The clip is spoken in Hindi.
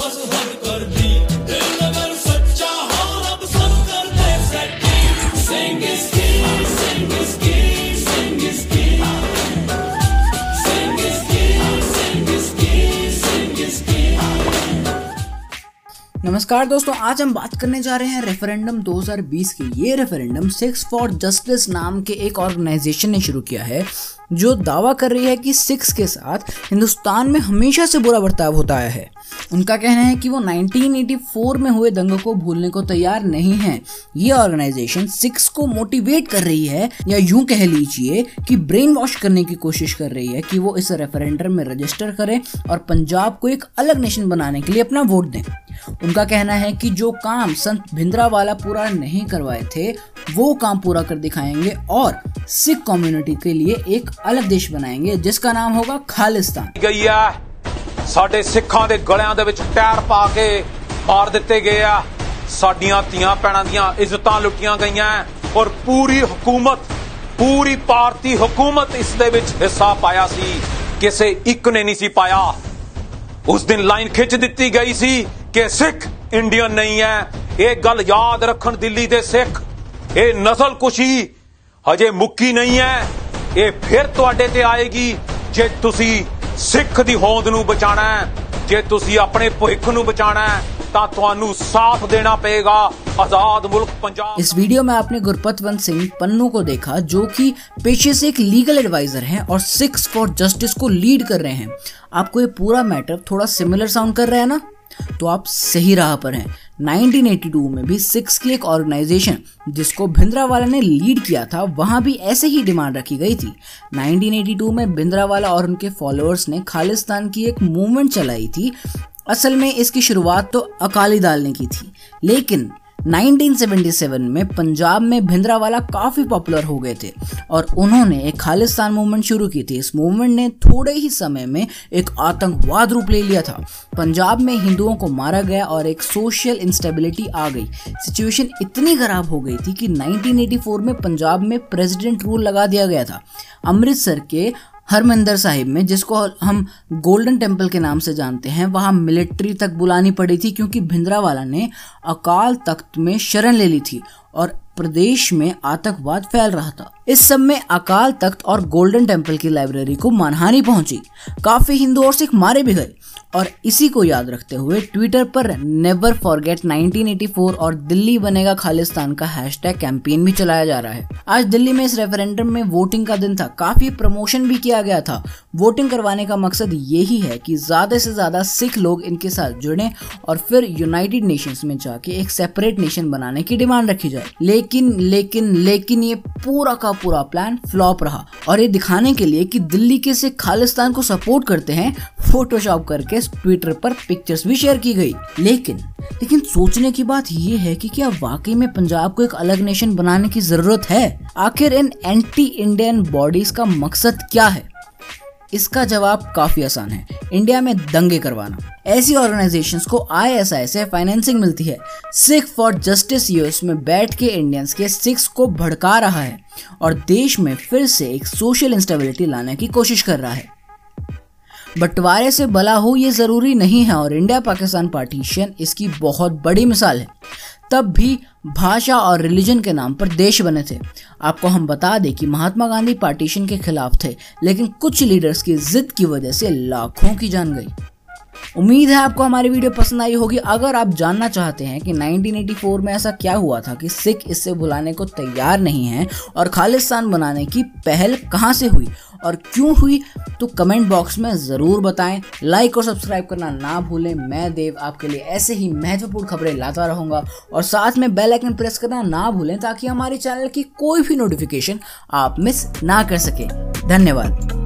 faço rock cordinha. नमस्कार दोस्तों, आज हम बात करने जा रहे हैं रेफरेंडम 2020 की। ये रेफरेंडम सिक्स फॉर जस्टिस नाम के एक ऑर्गेनाइजेशन ने शुरू किया है, जो दावा कर रही है कि सिक्स के साथ हिंदुस्तान में हमेशा से बुरा बर्ताव होता आया है। उनका कहना है कि वो 1984 में हुए दंगों को भूलने को तैयार नहीं है। ये ऑर्गेनाइजेशन सिक्स को मोटिवेट कर रही है, या यूँ कह लीजिए कि ब्रेन वॉश करने की कोशिश कर रही है कि वो इस रेफरेंडम में रजिस्टर करें और पंजाब को एक अलग नेशन बनाने के लिए अपना वोट दें। उनका कहना है कि जो काम संत भिंद्रा वाला पूरा नहीं करवाए थे वो काम पूरा कर दिखाएंगे और सिख कम्युनिटी के लिए एक अलग देश बनाएंगे जिसका नाम होगा खालिस्तान ਗਈ ਆ ਸਾਡੇ ਸਿੱਖਾਂ ਦੇ ਗਲਿਆਂ ਦੇ ਵਿੱਚ ਟਾਇਰ ਪਾ ਕੇ ਮਾਰ ਦਿੱਤੇ ਗਏ ਆ ਸਾਡੀਆਂ ਧੀਆਂ ਭੈਣਾਂ ਦੀਆਂ ਇੱਜ਼ਤਾਂ ਲੁੱਟੀਆਂ ਗਈਆਂ ਔਰ ਪੂਰੀ ਹਕੂਮਤ ਪੂਰੀ ਭਾਰਤੀ ਹਕੂਮਤ ਇਸ ਦੇ ਵਿੱਚ ਹਿੱਸਾ ਪਾਇਆ ਸੀ ਕਿਸੇ ਇੱਕ ਨੇ ਨਹੀਂ ਸੀ ਪਾਇਆ ਉਸ ਦਿਨ ਲਾਈਨ ਖਿੱਚ ਦਿੱਤੀ ਗਈ ਸੀ ਕਿ ਸਿੱਖ ਇੰਡੀਅਨ ਨਹੀਂ ਹੈ ਇਹ ਗੱਲ ਯਾਦ ਰੱਖਣ ਦਿੱਲੀ ਦੇ ਸਿੱਖ ਇਹ ਨਸਲ ਕੁਸ਼ੀ ਹਜੇ ਮੁੱਕੀ ਨਹੀਂ ਹੈ ਇਹ ਫਿਰ ਤੁਹਾਡੇ ਤੇ ਆਏਗੀ ਜੇ ਤੁਸੀਂ ਸਿੱਖ ਦੀ ਹੋਂਦ ਨੂੰ ਬਚਾਣਾ ਹੈ ਜੇ ਤੁਸੀਂ ਆਪਣੇ ਭਵਿੱਖ ਨੂੰ ਬਚਾਣਾ ਹੈ ਤਾਂ ਤੁਹਾਨੂੰ ਸਾਥ ਦੇਣਾ ਪਏਗਾ ਆਜ਼ਾਦ ਮੁਲਕ ਪੰਜਾਬ इस वीडियो में आपने गुरपतवंत सिंह पन्नू को देखा जो कि पेशे से एक लीगल एडवाइजर हैं और सिक्स फॉर जस्टिस को लीड कर रहे हैं आपको ये पूरा मैटर थोड़ा सिमिलर साउंड कर रहा है ना तो आप सही राह पर हैं। 1982 में भी सिक्स की एक ऑर्गेनाइजेशन जिसको भिंद्रावाला ने लीड किया था, वहाँ भी ऐसे ही डिमांड रखी गई थी। 1982 में भिंद्रावाला और उनके फॉलोअर्स ने खालिस्तान की एक मूवमेंट चलाई थी। असल में इसकी शुरुआत तो अकाली दल ने की थी। लेकिन 1977 में पंजाब में भिंद्रावाला काफ़ी पॉपुलर हो गए थे और उन्होंने एक खालिस्तान मूवमेंट शुरू की थी। इस मूवमेंट ने थोड़े ही समय में एक आतंकवाद रूप ले लिया था। पंजाब में हिंदुओं को मारा गया और एक सोशल इंस्टेबिलिटी आ गई। सिचुएशन इतनी खराब हो गई थी कि 1984 में पंजाब में प्रेसिडेंट रूल लगा दिया गया था। अमृतसर के हरमंदर साहिब में, जिसको हम गोल्डन टेंपल के नाम से जानते हैं, वहाँ मिलिट्री तक बुलानी पड़ी थी क्योंकि भिंद्रावाला ने अकाल तख्त में शरण ले ली थी और प्रदेश में आतंकवाद फैल रहा था। इस सब में अकाल तख्त और गोल्डन टेंपल की लाइब्रेरी को मानहानि पहुँची। काफ़ी हिंदू और सिख मारे भी गए। और इसी को याद रखते हुए ट्विटर पर नेवर फॉरगेट 1984 और दिल्ली बनेगा खालिस्तान का हैशटैग कैंपेन भी चलाया जा रहा है। आज दिल्ली में इस रेफरेंडम में वोटिंग का दिन था। काफ़ी प्रमोशन भी किया गया था। वोटिंग करवाने का मकसद यही है कि ज़्यादा से ज़्यादा सिख लोग इनके साथ जुड़े और फिर यूनाइटेड नेशंस में जाके एक सेपरेट नेशन बनाने की डिमांड रखी जाए। लेकिन लेकिन लेकिन ये पूरा का पूरा प्लान फ्लॉप रहा। और ये दिखाने के लिए कि दिल्ली के सिख खालिस्तान को सपोर्ट करते हैं फोटोशॉप करके ट्विटर पर पिक्चर्स भी शेयर की गई। लेकिन लेकिन सोचने की बात यह है कि क्या वाकई में पंजाब को एक अलग नेशन बनाने की ज़रूरत है? आखिर इन एंटी इंडियन बॉडीज का मकसद क्या है? इसका जवाब काफ़ी आसान है। इंडिया में दंगे करवाना। ऐसी ऑर्गेनाइजेशंस को आईएसआई से फाइनेंसिंग मिलती है। सिख फॉर जस्टिस यूएस में बैठ के इंडियंस के सिक्स को भड़का रहा है। और देश में फिर से एक सोशल इंस्टेबिलिटी लाने की कोशिश कर रहा है। बंटवारे से भला हो ये ज़रूरी नहीं है और इंडिया पाकिस्तान पार्टीशन इसकी बहुत बड़ी मिसाल है। तब भी भाषा और रिलीजन के नाम पर देश बने थे। आपको हम बता दें कि महात्मा गांधी पार्टीशन के खिलाफ थे, लेकिन कुछ लीडर्स की जिद की वजह से लाखों की जान गई। उम्मीद है आपको हमारी वीडियो पसंद आई होगी। अगर आप जानना चाहते हैं कि 1984 में ऐसा क्या हुआ था कि सिख इससे भुलाने को तैयार नहीं है और खालिस्तान बनाने की पहल कहाँ से हुई और क्यों हुई तो कमेंट बॉक्स में ज़रूर बताएँ। लाइक और सब्सक्राइब करना ना भूलें। मैं देव आपके लिए ऐसे ही महत्वपूर्ण खबरें लाता रहूँगा और साथ में बेल आइकन प्रेस करना ना भूलें ताकि हमारे चैनल की कोई भी नोटिफिकेशन आप मिस ना कर सकें। धन्यवाद।